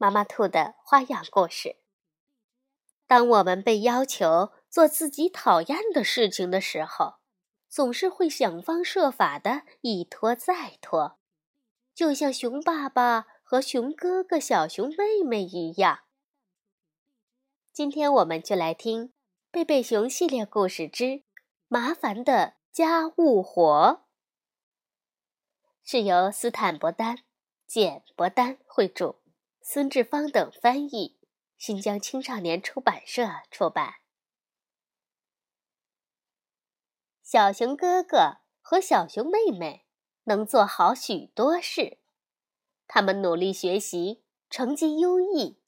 妈妈兔的花样故事。当我们被要求做自己讨厌的事情的时候，总是会想方设法的一拖再拖，就像熊爸爸和熊哥哥、小熊妹妹一样。今天我们就来听《贝贝熊系列故事之麻烦的家务活》，是由斯坦伯丹、简伯丹绘著。孙志芳等翻译，新疆青少年出版社出版。小熊哥哥和小熊妹妹能做好许多事，他们努力学习，成绩优异。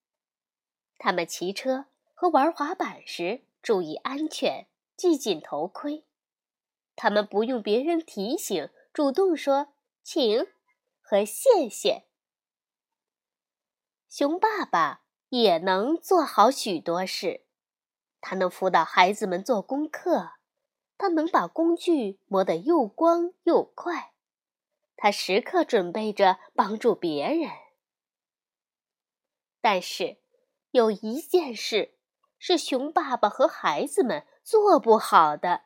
他们骑车和玩滑板时注意安全，系紧头盔。他们不用别人提醒，主动说“请”和“谢谢”。熊爸爸也能做好许多事，他能辅导孩子们做功课，他能把工具磨得又光又快，他时刻准备着帮助别人。但是，有一件事是熊爸爸和孩子们做不好的，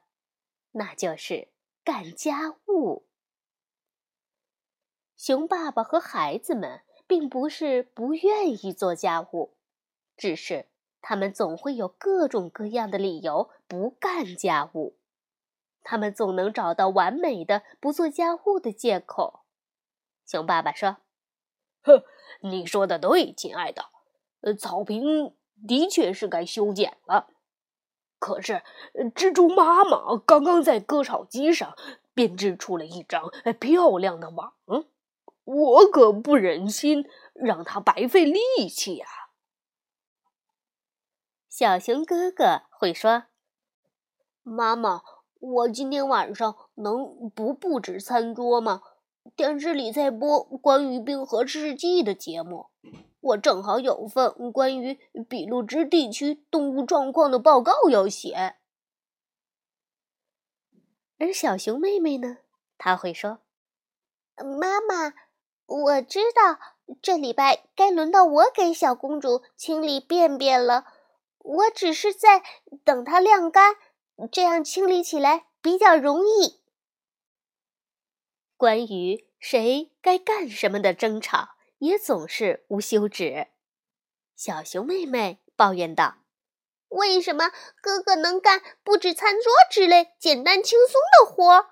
那就是干家务。熊爸爸和孩子们。并不是不愿意做家务，只是他们总会有各种各样的理由不干家务。他们总能找到完美的不做家务的借口。熊爸爸说：“哼，你说的对，亲爱的。呃，草坪的确是该修剪了。可是，蜘蛛妈妈刚刚在割草机上编织出了一张漂亮的网。”我可不忍心让他白费力气呀。小熊哥哥会说：“妈妈，我今天晚上能不布置餐桌吗？电视里在播关于冰河世纪的节目，我正好有份关于比路支地区动物状况的报告要写。”而小熊妹妹呢，她会说：“妈妈。”我知道这礼拜该轮到我给小公主清理便便了，我只是在等它晾干，这样清理起来比较容易。关于谁该干什么的争吵也总是无休止。小熊妹妹抱怨道：“为什么哥哥能干布置餐桌之类简单轻松的活？”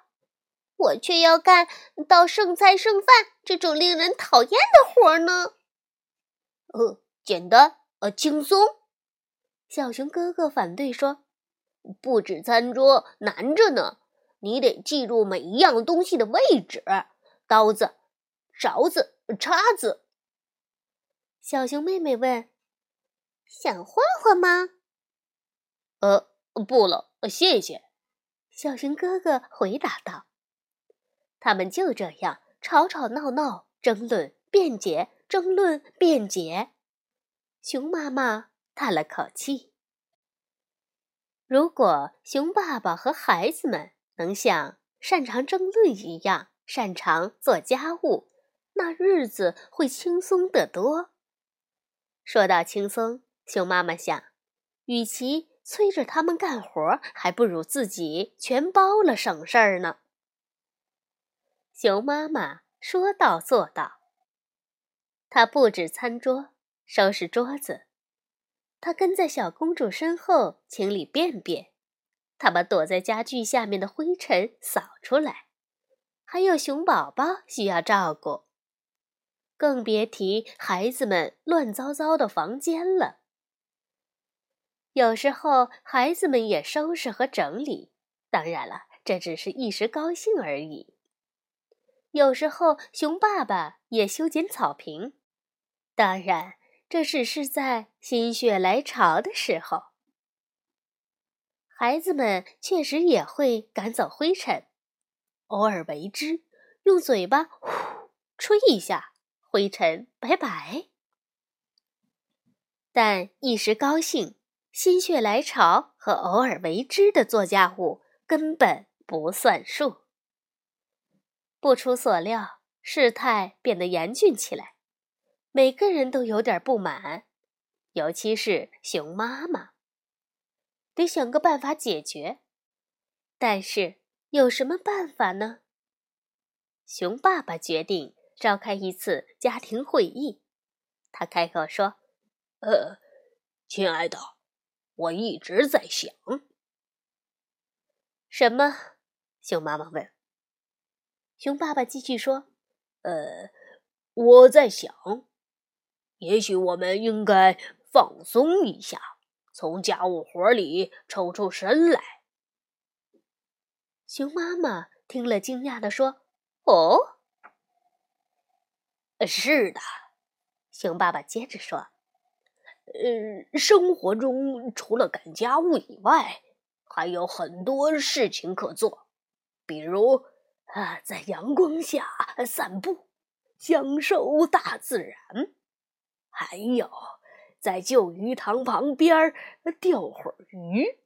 我却要干倒剩菜剩饭这种令人讨厌的活呢。呃，简单呃轻松。小熊哥哥反对说：“布置餐桌难着呢，你得记住每一样东西的位置，刀子、勺子、叉子。”小熊妹妹问：“想换换吗？”“呃，不了，谢谢。”小熊哥哥回答道。他们就这样吵吵闹闹，争论辩解，争论辩解。熊妈妈叹了口气：“如果熊爸爸和孩子们能像擅长争论一样擅长做家务，那日子会轻松得多。”说到轻松，熊妈妈想，与其催着他们干活，还不如自己全包了，省事儿呢。熊妈妈说到做到。她布置餐桌，收拾桌子；她跟在小公主身后清理便便；她把躲在家具下面的灰尘扫出来。还有熊宝宝需要照顾，更别提孩子们乱糟糟的房间了。有时候孩子们也收拾和整理，当然了，这只是一时高兴而已。有时候，熊爸爸也修剪草坪，当然，这只是在心血来潮的时候。孩子们确实也会赶走灰尘，偶尔为之，用嘴巴呼吹一下，灰尘拜拜。但一时高兴、心血来潮和偶尔为之的做家务根本不算数。不出所料，事态变得严峻起来，每个人都有点不满，尤其是熊妈妈。得想个办法解决，但是有什么办法呢？熊爸爸决定召开一次家庭会议，他开口说。呃，亲爱的，我一直在想。什么？熊妈妈问。熊爸爸继续说：“呃，我在想，也许我们应该放松一下，从家务活里抽出身来。”熊妈妈听了，惊讶的说：“哦，是的。”熊爸爸接着说。呃，生活中除了干家务以外，还有很多事情可做，比如啊，在阳光下散步，享受大自然；还有在旧鱼塘旁边钓会儿鱼；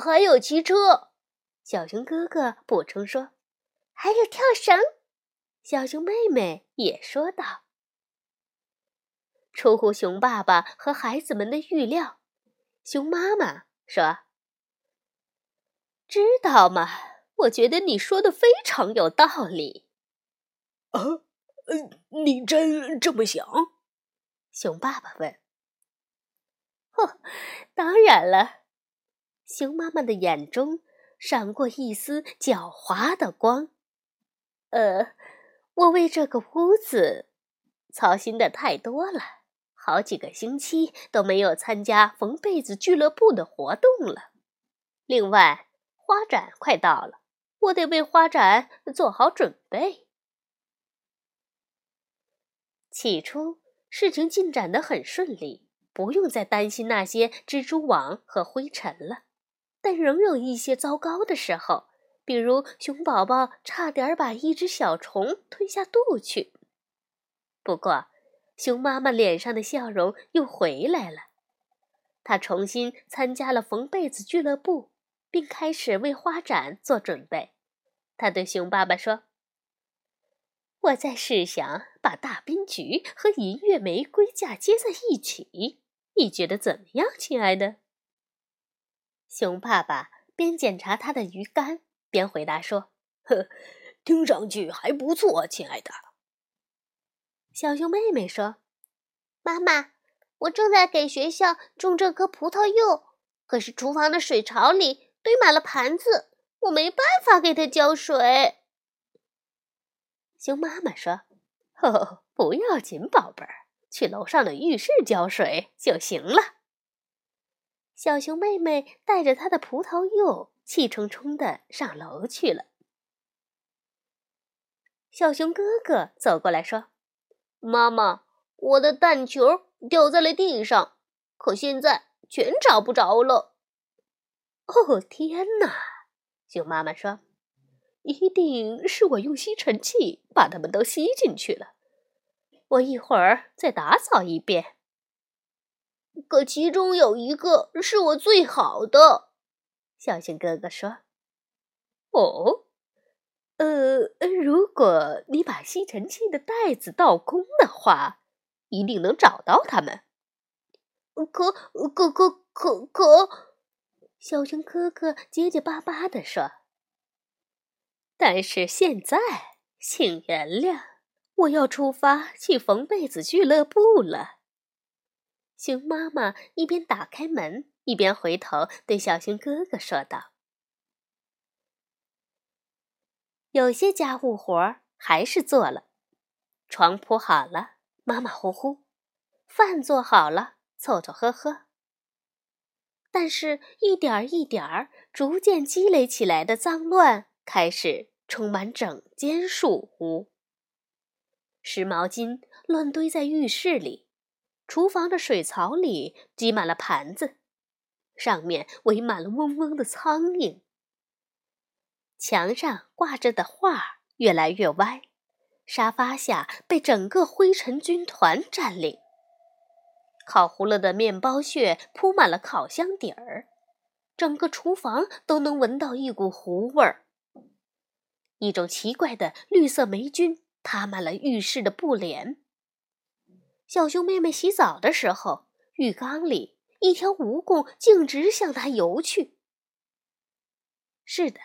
还有骑车。小熊哥哥补充说：“还有跳绳。”小熊妹妹也说道。出乎熊爸爸和孩子们的预料，熊妈妈说：“知道吗？我觉得你说的非常有道理。”啊，你真这么想？熊爸爸问。“哦，当然了。”熊妈妈的眼中闪过一丝狡猾的光。“呃，我为这个屋子操心的太多了。”好几个星期都没有参加缝被子俱乐部的活动了。另外，花展快到了，我得为花展做好准备。起初，事情进展得很顺利，不用再担心那些蜘蛛网和灰尘了。但仍有一些糟糕的时候，比如熊宝宝差点把一只小虫吞下肚去。不过，熊妈妈脸上的笑容又回来了，她重新参加了缝被子俱乐部，并开始为花展做准备。他对熊爸爸说：“我在试想把大滨菊和银月玫瑰嫁接在一起，你觉得怎么样，亲爱的？”熊爸爸边检查他的鱼竿边回答说：“呵，听上去还不错，亲爱的。”小熊妹妹说：“妈妈，我正在给学校种这棵葡萄柚，可是厨房的水槽里堆满了盘子，我没办法给它浇水。”熊妈妈说：“哦，不要紧，宝贝儿，去楼上的浴室浇水就行了。”小熊妹妹带着她的葡萄柚，气冲冲的上楼去了。小熊哥哥走过来说。妈妈，我的蛋球掉在了地上，可现在全找不着了。哦，天哪！熊妈妈说：“一定是我用吸尘器把它们都吸进去了。我一会儿再打扫一遍。”可其中有一个是我最好的，小熊哥哥说：“哦。”呃，如果你把吸尘器的袋子倒空的话，一定能找到它们。可可可可可，小熊哥哥结结巴巴地说：“但是现在，请原谅，我要出发去缝被子俱乐部了。”熊妈妈一边打开门，一边回头对小熊哥哥说道。有些家务活还是做了，床铺好了，马马虎虎；饭做好了，凑凑合合。但是，一点儿一点儿，逐渐积累起来的脏乱开始充满整间树屋。湿毛巾乱堆在浴室里，厨房的水槽里积满了盘子，上面围满了嗡嗡的苍蝇。墙上挂着的画越来越歪，沙发下被整个灰尘军团占领。烤糊了的面包屑铺满了烤箱底儿，整个厨房都能闻到一股糊味儿。一种奇怪的绿色霉菌爬满了浴室的布帘。小熊妹妹洗澡的时候，浴缸里一条蜈蚣径直向她游去。是的，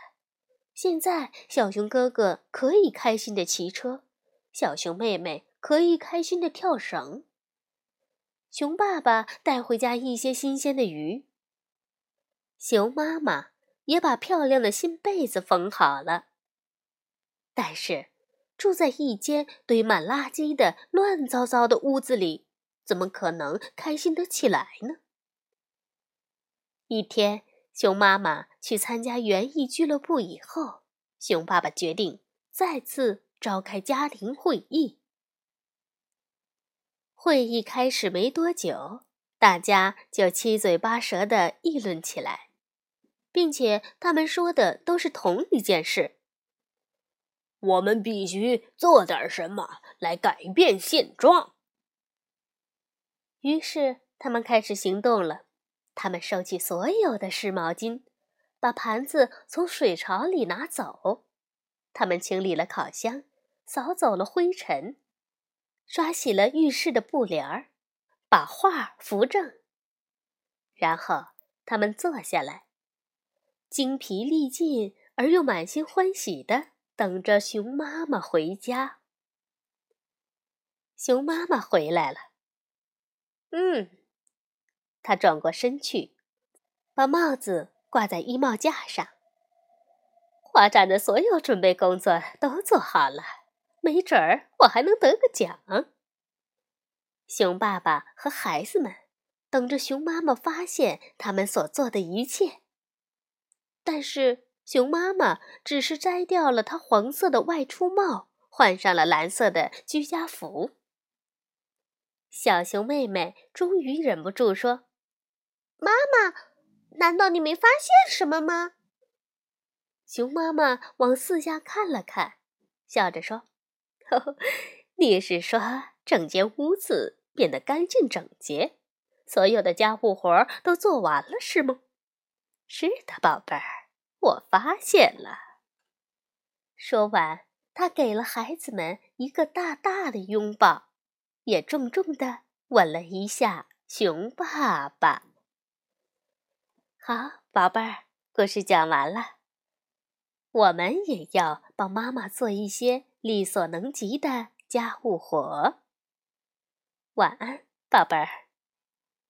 现在小熊哥哥可以开心的骑车，小熊妹妹可以开心的跳绳。熊爸爸带回家一些新鲜的鱼。熊妈妈也把漂亮的新被子缝好了。但是。住在一间堆满垃圾的乱糟糟的屋子里，怎么可能开心得起来呢？一天，熊妈妈去参加园艺俱乐部以后，熊爸爸决定再次召开家庭会议。会议开始没多久，大家就七嘴八舌地议论起来，并且他们说的都是同一件事。我们必须做点什么来改变现状。于是他们开始行动了。他们收起所有的湿毛巾，把盘子从水槽里拿走。他们清理了烤箱，扫走了灰尘，刷洗了浴室的布帘儿，把画扶正。然后他们坐下来，精疲力尽而又满心欢喜的。等着熊妈妈回家。熊妈妈回来了。嗯，他转过身去，把帽子挂在衣帽架上。画展的所有准备工作都做好了，没准儿我还能得个奖。熊爸爸和孩子们等着熊妈妈发现他们所做的一切，但是。熊妈妈只是摘掉了她黄色的外出帽，换上了蓝色的居家服。小熊妹妹终于忍不住说：“妈妈，难道你没发现什么吗？”熊妈妈往四下看了看，笑着说：“ 你是说整间屋子变得干净整洁，所有的家务活都做完了，是吗？”“是的，宝贝儿。”我发现了。说完，他给了孩子们一个大大的拥抱，也重重的吻了一下熊爸爸。好，宝贝儿，故事讲完了。我们也要帮妈妈做一些力所能及的家务活。晚安，宝贝儿。